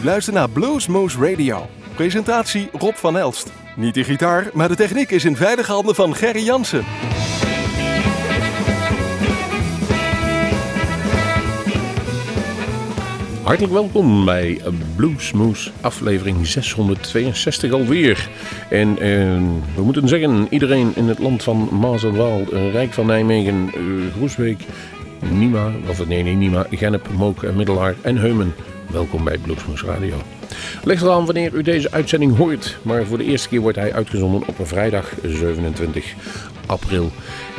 U luistert naar Bluesmoose Radio. Presentatie Rob van Elst. Niet de gitaar, maar de techniek is in veilige handen van Gerry Jansen. Hartelijk welkom bij Bluesmoose aflevering 662 alweer. En eh, we moeten zeggen, iedereen in het land van Maas en Waal, eh, Rijk van Nijmegen, eh, Groesbeek, Nima, of nee, nee, Nima, Gennep, Mook, Middelaar en Heumen. Welkom bij Bluesmoose Radio. Ligt eraan wanneer u deze uitzending hoort, maar voor de eerste keer wordt hij uitgezonden op een vrijdag 27 april.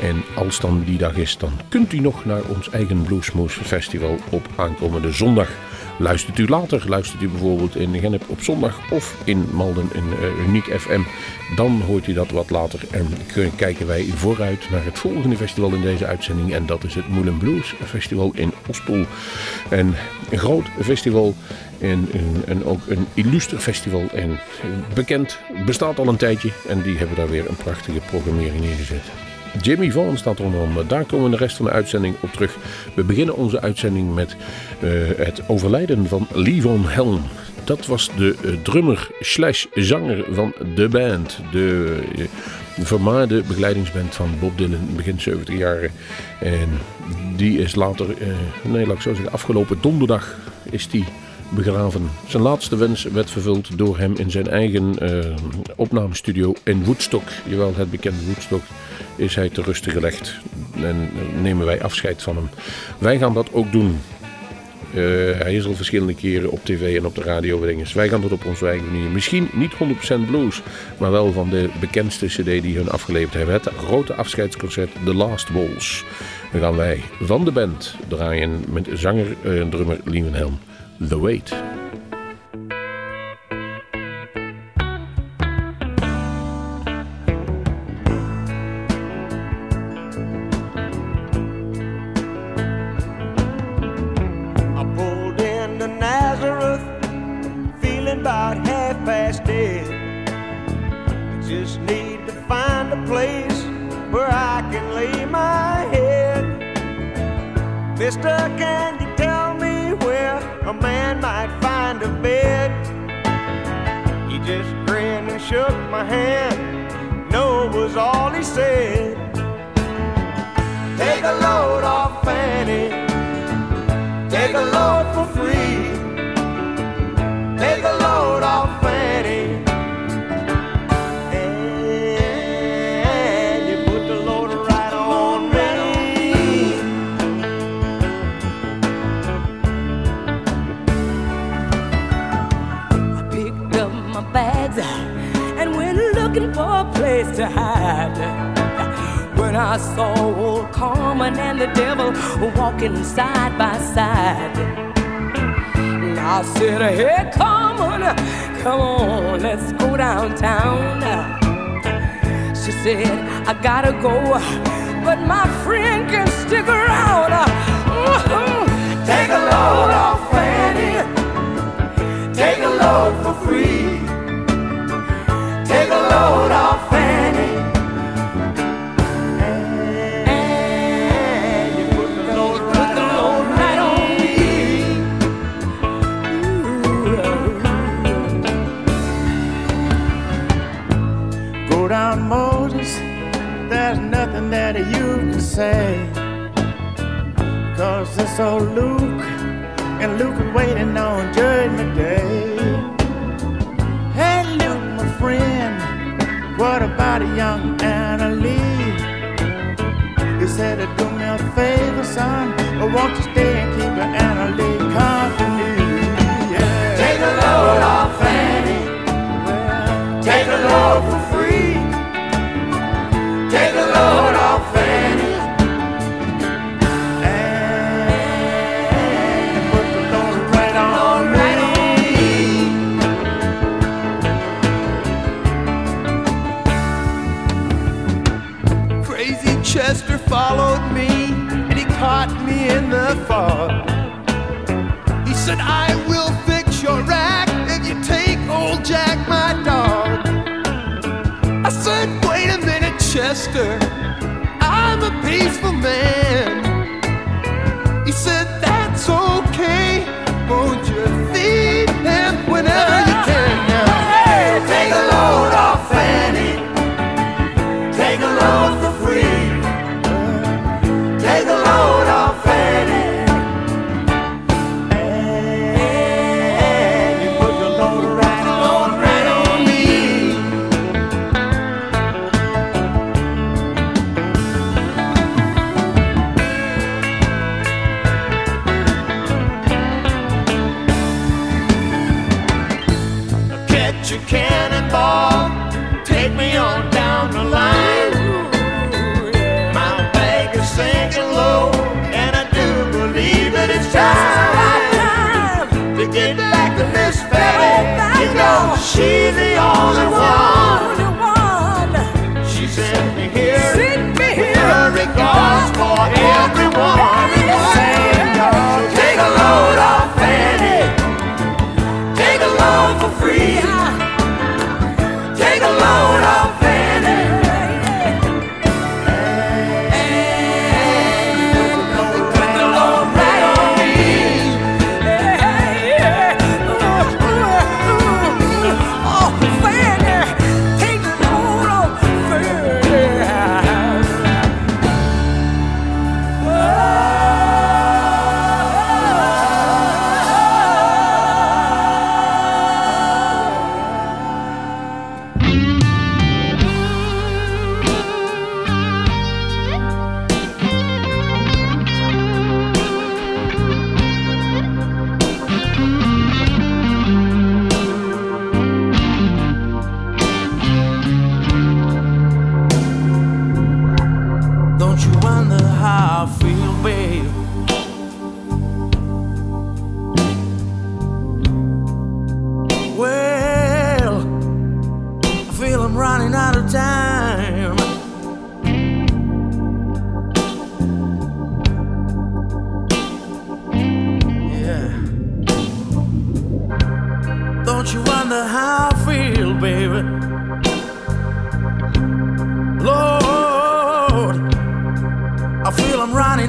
En als dan die dag is, dan kunt u nog naar ons eigen Bluesmoose Festival op aankomende zondag. Luistert u later, luistert u bijvoorbeeld in Gennep op zondag of in Malden in uh, Uniek FM, dan hoort u dat wat later. En kijken wij vooruit naar het volgende festival in deze uitzending. En dat is het Moulin Blues Festival in Ospel. En een groot festival en, ook een illuster festival. En bekend, bestaat al een tijdje. En die hebben daar weer een prachtige programmering neergezet. Jimmy Vaughan staat onder. Daar komen we de rest van de uitzending op terug. We beginnen onze uitzending met uh, het overlijden van Lee Van Helm. Dat was de uh, drummer slash zanger van de band. De, de vermaarde begeleidingsband van Bob Dylan begin 70 jaren. En die is later, nee laat ik zo zeggen, afgelopen donderdag is die begraven. Zijn laatste wens werd vervuld door hem in zijn eigen uh, opnamestudio in Woodstock. Jawel, het bekende Woodstock is hij te rusten gelegd. En nemen wij afscheid van hem. Wij gaan dat ook doen. Uh, hij is al verschillende keren op tv en op de radio. Dinges. Wij gaan dat op onze eigen manier. Misschien niet 100% blues, maar wel van de bekendste CD die hun afgeleverd hebben. Het grote afscheidsconcert The Last Walls. Dan gaan wij van de band draaien met zanger en uh, drummer Lievenhelm. The Wait. She's the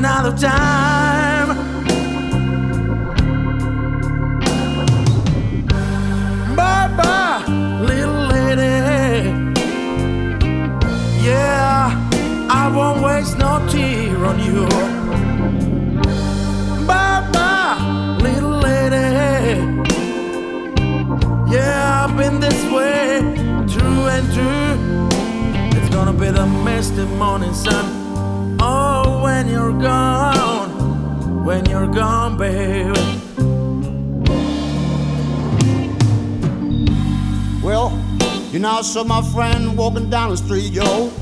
of time. Bye bye, little lady. Yeah, I won't waste no tear on you. Bye bye, little lady. Yeah, I've been this way through and through. It's gonna be the misty morning sun. When you're gone, when you're gone, baby. Well, you know, I saw my friend walking down the street, yo.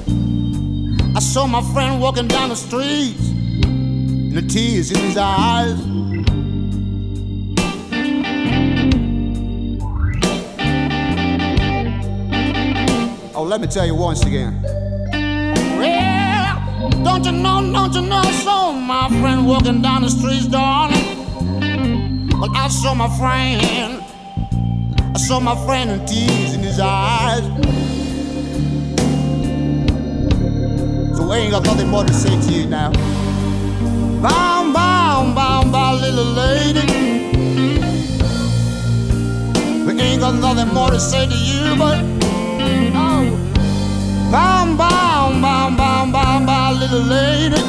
I saw my friend walking down the street, and the tears in his eyes. Oh, let me tell you once again. Don't you know, don't you know, I saw my friend walking down the streets, darling. Well, I saw my friend. I saw my friend and tears in his eyes. So I ain't got nothing more to say to you now. Bound, bound, bound, bound, little lady. We ain't got nothing more to say to you, but bound, bound, bound, bound, bound, bound, little lady.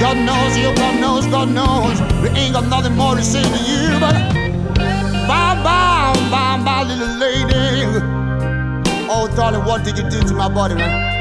God knows you, God knows, God knows. We ain't got nothing more to say to you, but. Bye bye, bye bye, little lady. Oh, darling, what did you do to my body, man?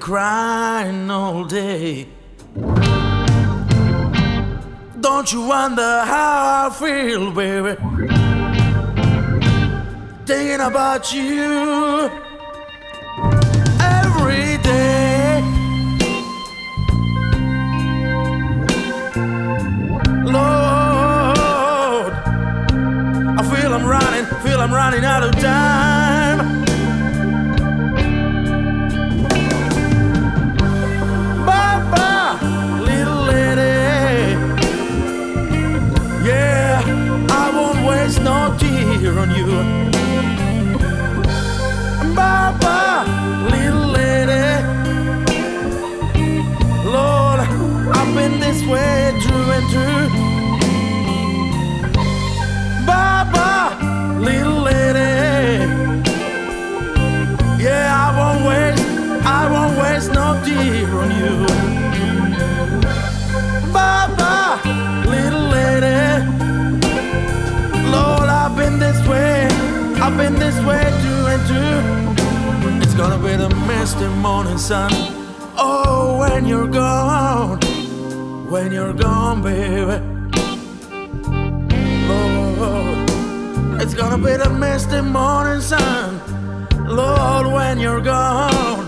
Crying all day. Don't you wonder how I feel, baby? Thinking about you every day. Lord, I feel I'm running, feel I'm running out of time. The morning sun. Oh, when you're gone, when you're gone, baby. Lord, it's gonna be the misty morning sun. Lord, when you're gone,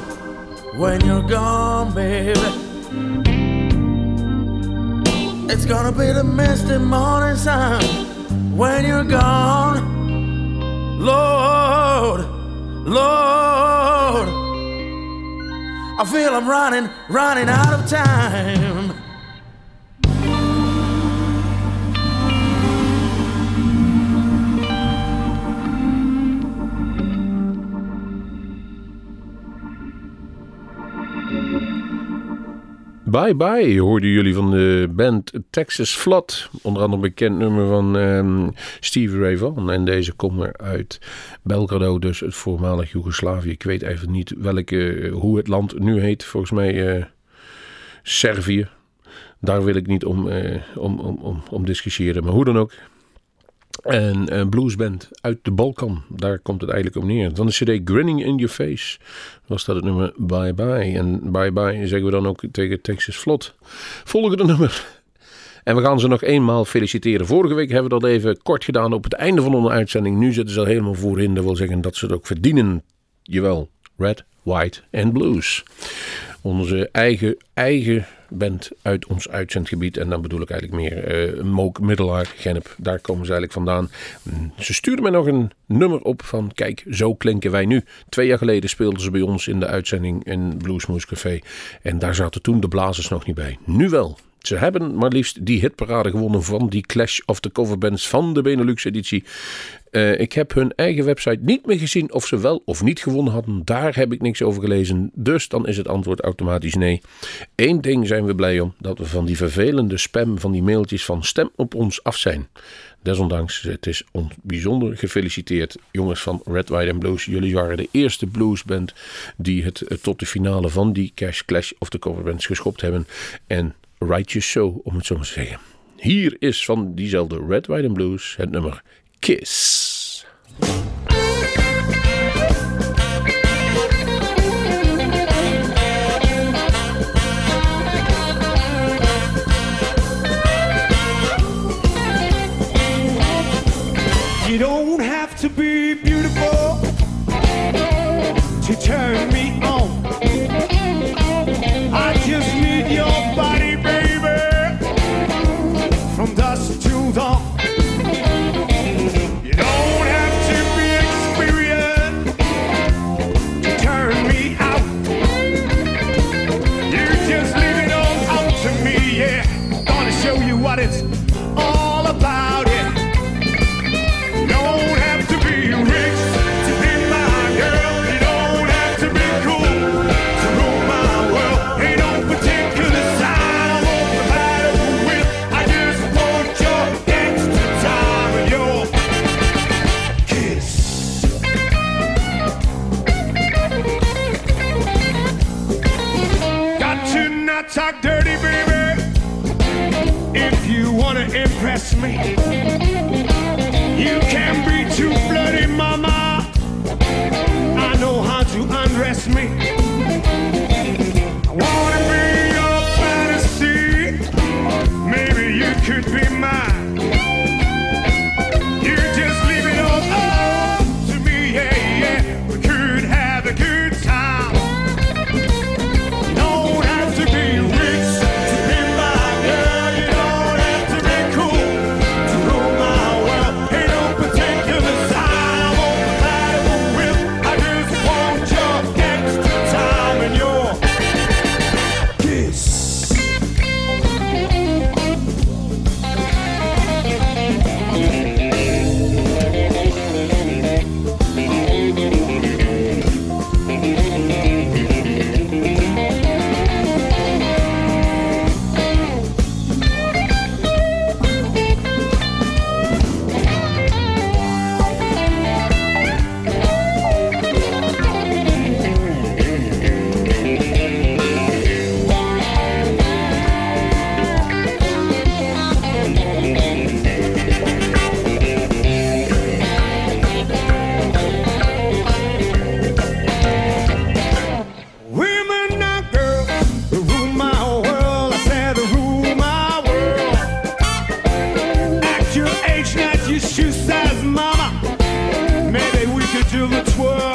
when you're gone, baby. It's gonna be the misty morning sun when you're gone. Lord, Lord, I feel I'm running, running out of time. Bye Bye hoorden jullie van de band Texas Flood. Onder andere bekend nummer van ehm, Stevie Ray Vaughan. En deze komt er uit Belgrado, dus het voormalig Joegoslavië. Ik weet even niet welke, hoe het land nu heet. Volgens mij eh, Servië. Daar wil ik niet om, eh, om, om, om, om discussiëren. Maar hoe dan ook. En een bluesband uit de Balkan. Daar komt het eigenlijk op neer. Dan de cd Grinning in Your Face. Was dat het nummer Bye Bye. En Bye Bye zeggen we dan ook tegen Texas Vlot. Volgende nummer. En we gaan ze nog eenmaal feliciteren. Vorige week hebben we dat even kort gedaan op het einde van onze uitzending. Nu zitten ze al helemaal voorin. Dat wil zeggen dat ze het ook verdienen. Jawel. Red, White en Blues. Onze eigen, eigen band uit ons uitzendgebied. En dan bedoel ik eigenlijk meer uh, Mook, Middelaar, Gennep. Daar komen ze eigenlijk vandaan. Ze stuurden mij nog een nummer op van... Kijk, zo klinken wij nu. Twee jaar geleden speelden ze bij ons in de uitzending in Bluesmoose Café. En daar zaten toen de blazers nog niet bij. Nu wel. Ze hebben maar liefst die hitparade gewonnen van die Clash of the Coverbands van de Benelux-editie. Uh, ik heb hun eigen website niet meer gezien of ze wel of niet gewonnen hadden. Daar heb ik niks over gelezen. Dus dan is het antwoord automatisch nee. Eén ding zijn we blij om: dat we van die vervelende spam van die mailtjes van stem op ons af zijn. Desondanks, het is ons bijzonder gefeliciteerd, jongens van Red, White and Blues. Jullie waren de eerste bluesband die het tot de finale van die Cash Clash of the Coverbands geschopt hebben. En Righteous Show, om het zo maar te zeggen. Hier is van diezelfde Red, White and Blues het nummer Kiss. You don't have to be your shoe size, mama. Maybe we could do the twirl.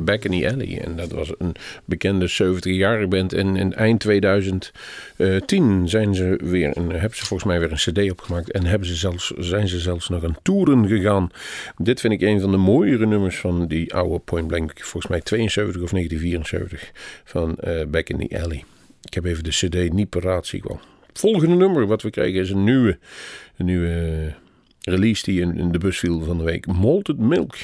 Back in the Alley. En dat was een bekende 70-jarige band. En, in eind 2010 zijn ze weer, en hebben ze volgens mij weer een cd opgemaakt. En hebben ze zelfs, zijn ze zelfs nog aan toeren gegaan. Dit vind ik een van de mooiere nummers van die oude Point Blank. Volgens mij 72 of 1974 van uh, Back in the Alley. Ik heb even de cd niet paraat, zie ik wel. Het volgende nummer wat we krijgen is een nieuwe, een nieuwe release die in, de bus viel van de week. Malted Milk.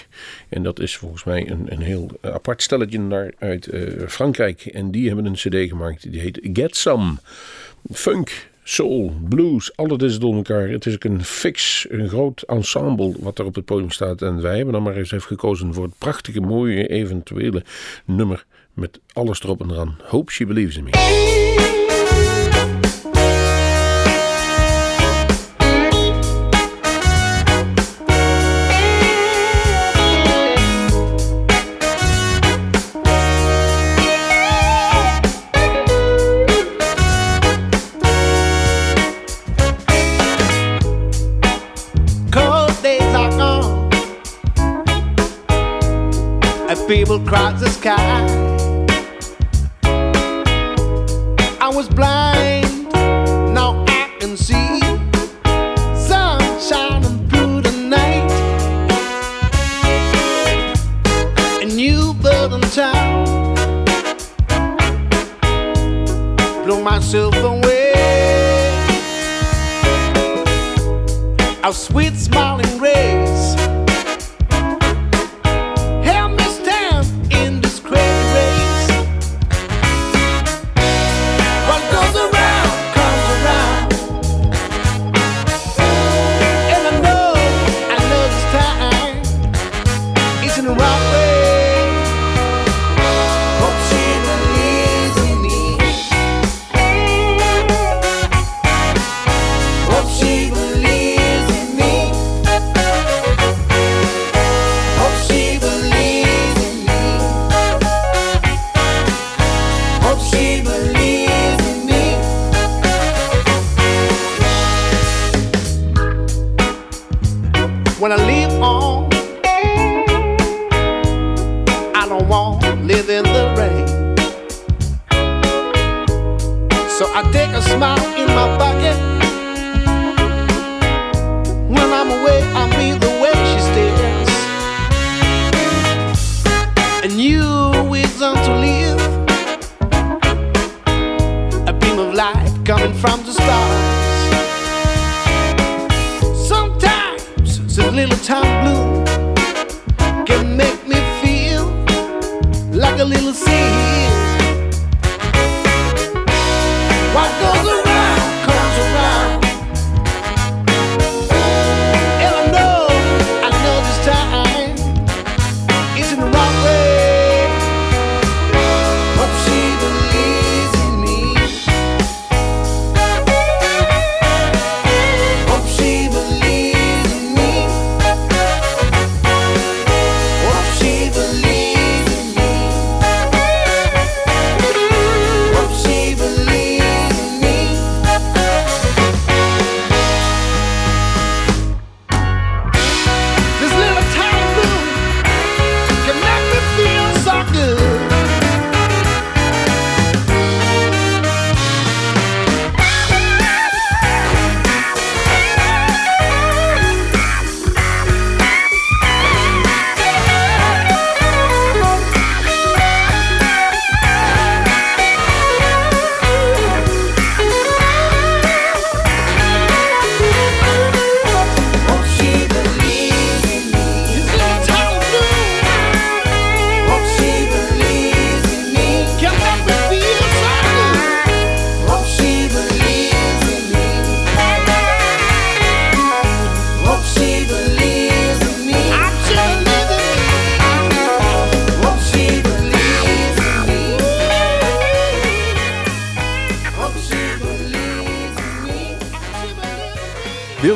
En dat is volgens mij een, een heel apart stelletje daar uit uh, Frankrijk. En die hebben een cd gemaakt. Die heet Get Some. Funk, soul, blues, alles is door elkaar. Het is ook een fix, een groot ensemble wat daar op het podium staat. En wij hebben dan maar eens even gekozen voor het prachtige, mooie, eventuele nummer met alles erop en eraan. Hope She Believes in Me. People crowd the sky. I was blind, now I can see. Sun shining through the night. A new bird in town. Blow myself away. A sweet smiling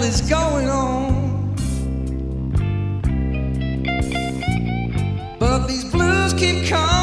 hell is going on. But these blues keep calling,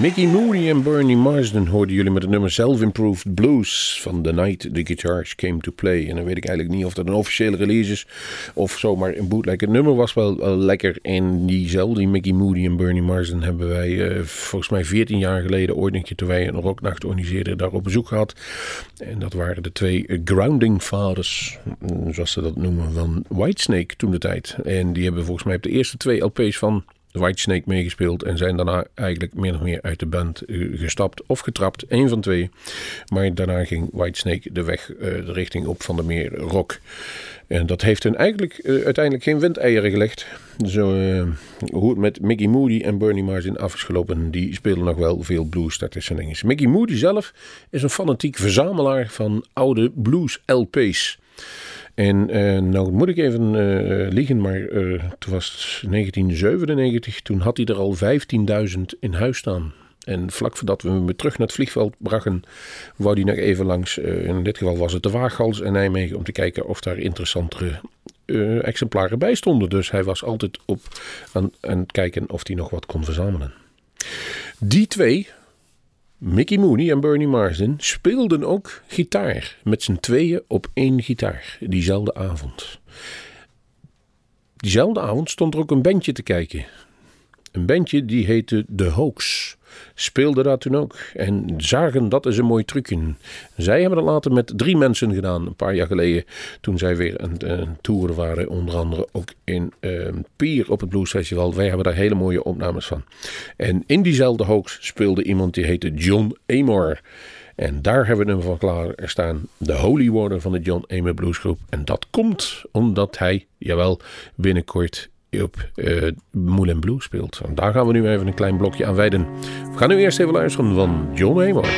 Mickey Moody en Bernie Marsden hoorden jullie met het nummer Self-Improved Blues van The Night the Guitars Came to Play. En dan weet ik eigenlijk niet of dat een officiële release is of zomaar een bootleg. Het nummer was wel, lekker en diezelfde Mickey Moody en Bernie Marsden hebben wij eh, volgens mij 14 jaar geleden ooit een keer toen wij een rocknacht organiseerden daar op bezoek gehad. En dat waren de twee grounding fathers, mm, zoals ze dat noemen, van Whitesnake toen de tijd. En die hebben volgens mij op de eerste twee LP's van Whitesnake meegespeeld en zijn daarna eigenlijk meer of meer uit de band eh, gestapt of getrapt. Eén van twee. Maar daarna ging Whitesnake de weg, eh, de richting op van de meer rock. En dat heeft hun eigenlijk eh, uiteindelijk geen windeieren gelegd. Zo, hoe het met Mickey Moody en Bernie Marsden af is gelopen, die spelen nog wel veel blues. Dat is zijn ding. Mickey Moody zelf is een fanatiek verzamelaar van oude blues LP's. En eh, nou moet ik even eh, liegen, maar eh, toen was het 1997, toen had hij er al 15.000 in huis staan. En vlak voordat we hem weer terug naar het vliegveld brachten, wou hij nog even langs, in dit geval was het de Waaghals in Nijmegen, om te kijken of daar interessantere exemplaren bij stonden. Dus hij was altijd op aan het kijken of hij nog wat kon verzamelen. Die twee, Mickey Mooney en Bernie Marsden speelden ook gitaar. Met z'n tweeën op één gitaar. Diezelfde avond. Diezelfde avond stond er ook een bandje te kijken. Een bandje die heette The Hoax. Speelde daar toen ook. En zagen dat is een mooi trucje. Zij hebben dat later met drie mensen gedaan. Een paar jaar geleden. Toen zij weer een, een tour waren. Onder andere ook in eh, Pier op het Blues Festival. Wij hebben daar hele mooie opnames van. En in diezelfde Hoax speelde iemand die heette John Amor. En daar hebben we hem van klaar staan. De Holy Water van de John Amor Bluesgroep. En dat komt omdat hij, jawel, binnenkort op uh, Moulin Blue speelt. Daar gaan we nu even een klein blokje aan wijden. We gaan nu eerst even luisteren van John Amor.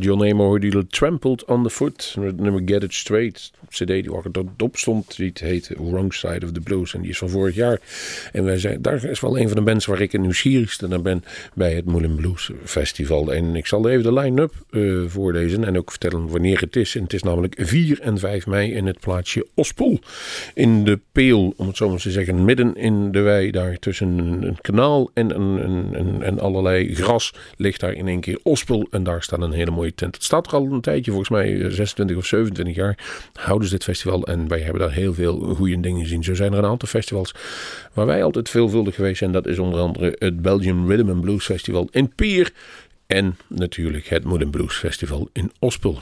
John Amo hoorde je Trampled on the Foot. Het nummer Get It Straight. CD die ook op stond. Die heet Wrong Side of the Blues. En die is van vorig jaar. En wij zijn, daar is wel een van de bands waar ik het nieuwsgierigste naar ben. Bij het Moulin Blues Festival. En ik zal even de line-up eh, voorlezen. En ook vertellen wanneer het is. En het is namelijk 4 en 5 mei in het plaatsje Ospel. In de Peel, om het zo maar te zeggen. Midden in de wei daar tussen een, kanaal en, een, een, en allerlei gras. Ligt daar in één keer Ospel. En daar staat een hele mooie Het staat er al een tijdje, volgens mij 26 of 27 jaar. Houden ze dit festival. En wij hebben daar heel veel goede dingen gezien. Zo zijn er een aantal festivals waar wij altijd veelvuldig geweest zijn. Dat is onder andere het Belgium Rhythm and Blues Festival in Pier. En natuurlijk het Modern Blues Festival in Ospel.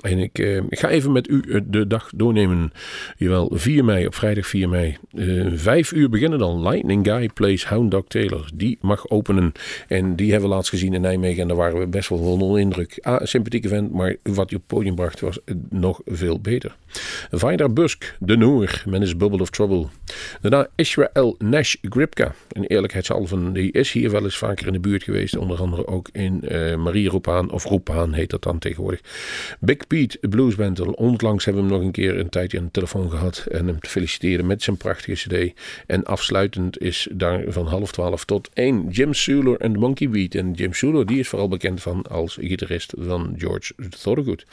En ik, eh, ik ga even met u eh, de dag doornemen. Jawel, 4 mei, op vrijdag 4 mei. Eh, uur beginnen dan. Lightning Guy plays Hound Dog Taylor. Die mag openen. En die hebben we laatst gezien in Nijmegen. En daar waren we best wel onder indruk. Ah, sympathieke vent, maar wat hij op het podium bracht was eh, nog veel beter. Vaidar Busk, De Noor, met his Bubble of Trouble. Daarna Israel Nash Gripka. Een eerlijkheidshalve, die is hier wel eens vaker in de buurt geweest. Onder andere ook in eh Marie Roepaan, of Roepaan heet dat dan tegenwoordig. Pete Bluesband. Onlangs hebben we hem nog een keer een tijdje aan de telefoon gehad. En hem te feliciteren met zijn prachtige cd. En afsluitend is daar van half twaalf tot één Jim Suler en de Monkey Beat. En Jim Suler die is vooral bekend van als gitarist van George Thorogood.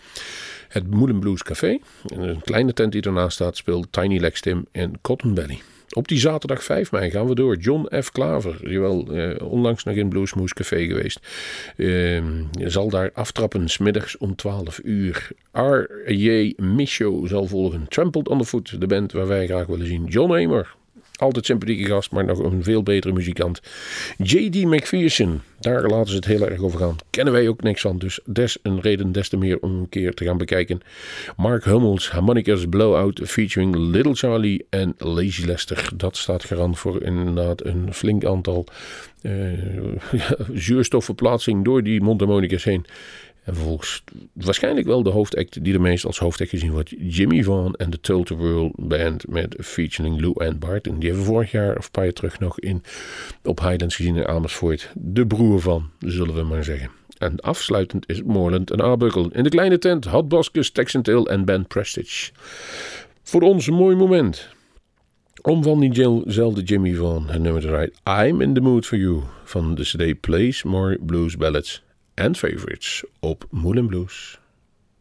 Het Moulin Blues Café. En een kleine tent die ernaast staat speelt Tiny Legs Tim en Cotton Valley. Op die zaterdag 5 mei gaan we door. John F. Klaver, jawel, eh, onlangs nog in Bluesmoose Café geweest. Eh, zal daar aftrappen, smiddags om 12 uur. R.J. Micho zal volgen. Trampled on the Foot, de band waar wij graag willen zien. John Hamer, altijd sympathieke gast, maar nog een veel betere muzikant. J.D. McPherson, daar laten ze het heel erg over gaan. Kennen wij ook niks van, dus des een reden des te meer om een keer te gaan bekijken. Mark Hummels, Harmonicas Blowout featuring Little Charlie en Lazy Lester. Dat staat garant voor inderdaad een flink aantal eh, zuurstofverplaatsing door die mondharmonicas heen. En vervolgens waarschijnlijk wel de hoofdact die er meest als hoofdact gezien wordt. Jimmy Vaughan en de Total World Band met featuring Lou Ann Barton. Die hebben vorig jaar of een paar jaar terug nog in, op Highlands gezien in Amersfoort. De broer van, zullen we maar zeggen. En afsluitend is Moreland en Arbukkel. In de kleine tent Hot Boskes, Texan Tail en Ben Prestige. Voor ons een mooi moment. Om van diezelfde Jimmy Vaughan het nummer te rijden. I'm in the mood for you. Van de CD Plays More Blues Ballads en Favorites op Moulin Blues.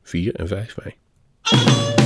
4 en 5 mei.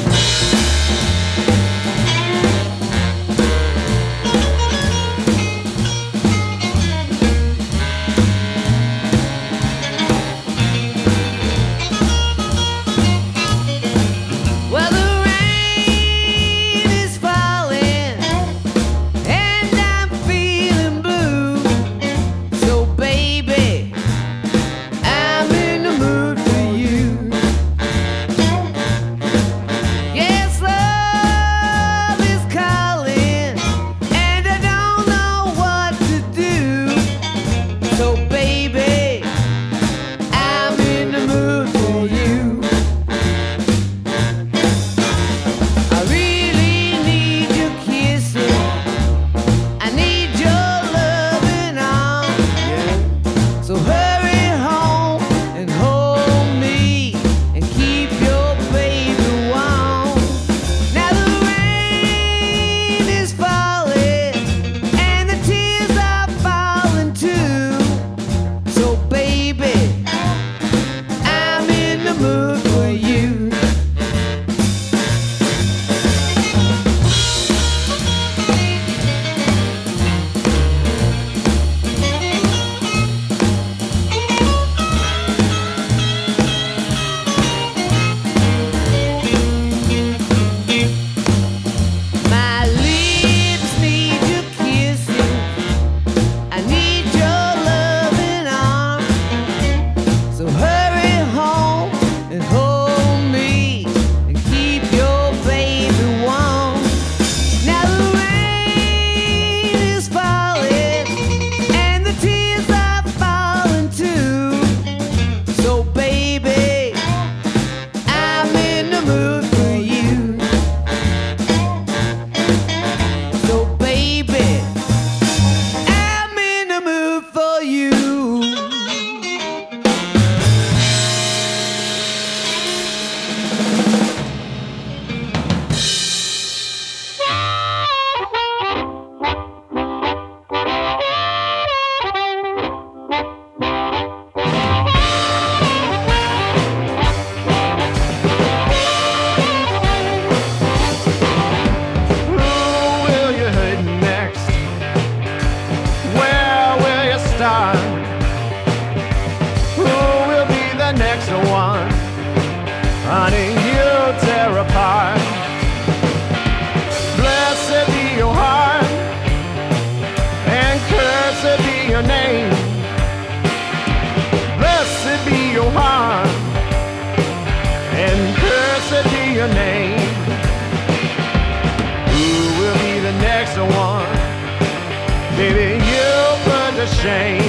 Shame.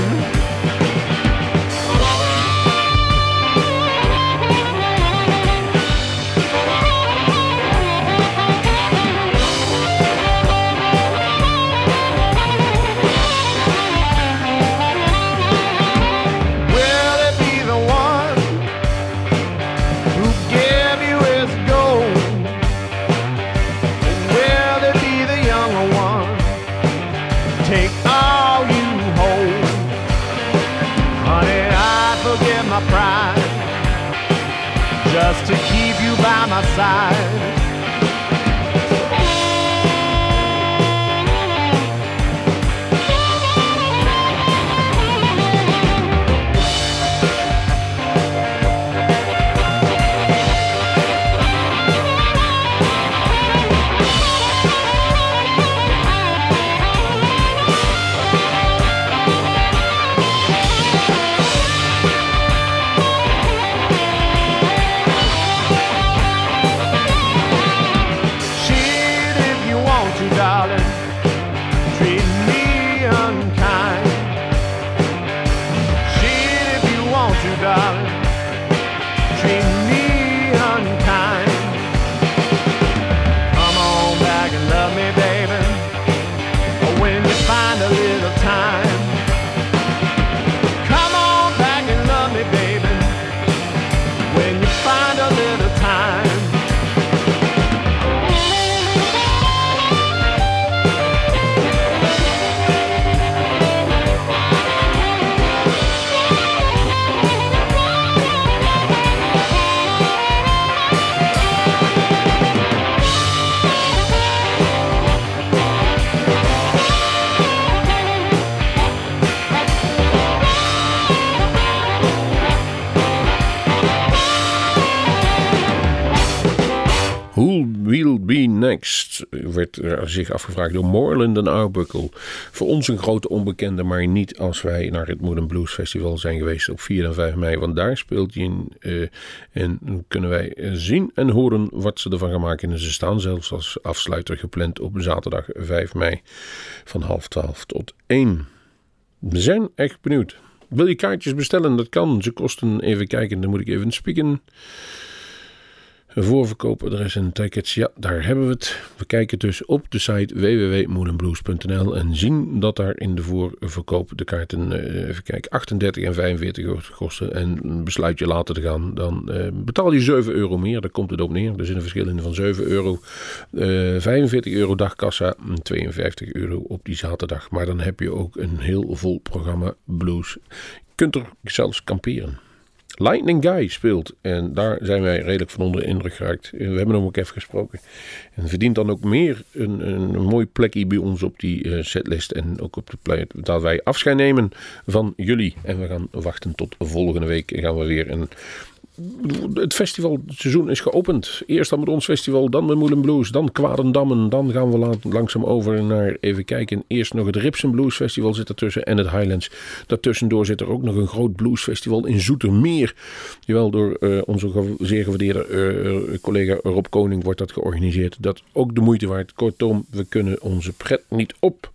Werd er zich afgevraagd door Moreland en Arbuckle. Voor ons een grote onbekende, maar niet als wij naar het Mood Blues Festival zijn geweest op 4 en 5 mei. Want daar speelt hij in eh, en kunnen wij zien en horen wat ze ervan gaan maken. En ze staan zelfs als afsluiter gepland op zaterdag 5 mei van half 12 tot 1. We zijn echt benieuwd. Wil je kaartjes bestellen? Dat kan. Ze kosten, even kijken, dan moet ik even spieken. Voorverkoopadres en tickets, ja, daar hebben we het. We kijken dus op de site www.moodandblues.nl en zien dat daar in de voorverkoop de kaarten, eh, even kijken, 38 en 45 euro kosten. En besluit je later te gaan, dan eh, betaal je 7 euro meer. Daar komt het op neer. Er zit een verschil in van 7 euro. Eh, 45 euro dagkassa, en 52 euro op die zaterdag. Maar dan heb je ook een heel vol programma blues. Kunt er zelfs kamperen. Lightning Guy speelt. En daar zijn wij redelijk van onder de indruk geraakt. We hebben hem ook even gesproken. En verdient dan ook meer een, een, mooi plekje bij ons op die eh, setlist. En ook op de plek dat wij afscheid nemen van jullie. En we gaan wachten tot volgende week. Gaan we weer een het festivalseizoen is geopend. Eerst dan met ons festival, dan met Moelen Blues, dan Kwadendammen. Dan gaan we la- langzaam over naar, even kijken, eerst nog het Ripsen Blues Festival zit ertussen en het Highlands. Daartussendoor zit er ook nog een groot bluesfestival in Zoetermeer. Jawel, door eh, onze zeer gewaardeerde eh, collega Rob Koning wordt dat georganiseerd. Dat ook de moeite waard. Kortom, we kunnen onze pret niet op.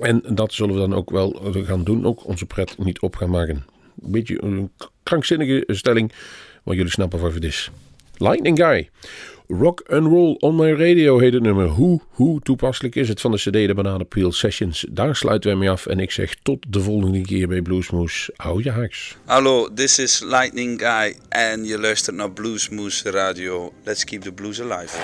En dat zullen we dan ook wel gaan doen. Ook onze pret niet op gaan maken. Een beetje een krankzinnige stelling. Maar jullie snappen wat het is. Lightning Guy. Rock and Roll on My Radio heet het nummer. Hoe, hoe toepasselijk is het van de CD De Banana Peel Sessions? Daar sluiten wij mee af. En ik zeg tot de volgende keer bij Bluesmoes. Hou je haaks. Hallo, this is Lightning Guy en je luistert naar Bluesmoose Radio. Let's keep the blues alive.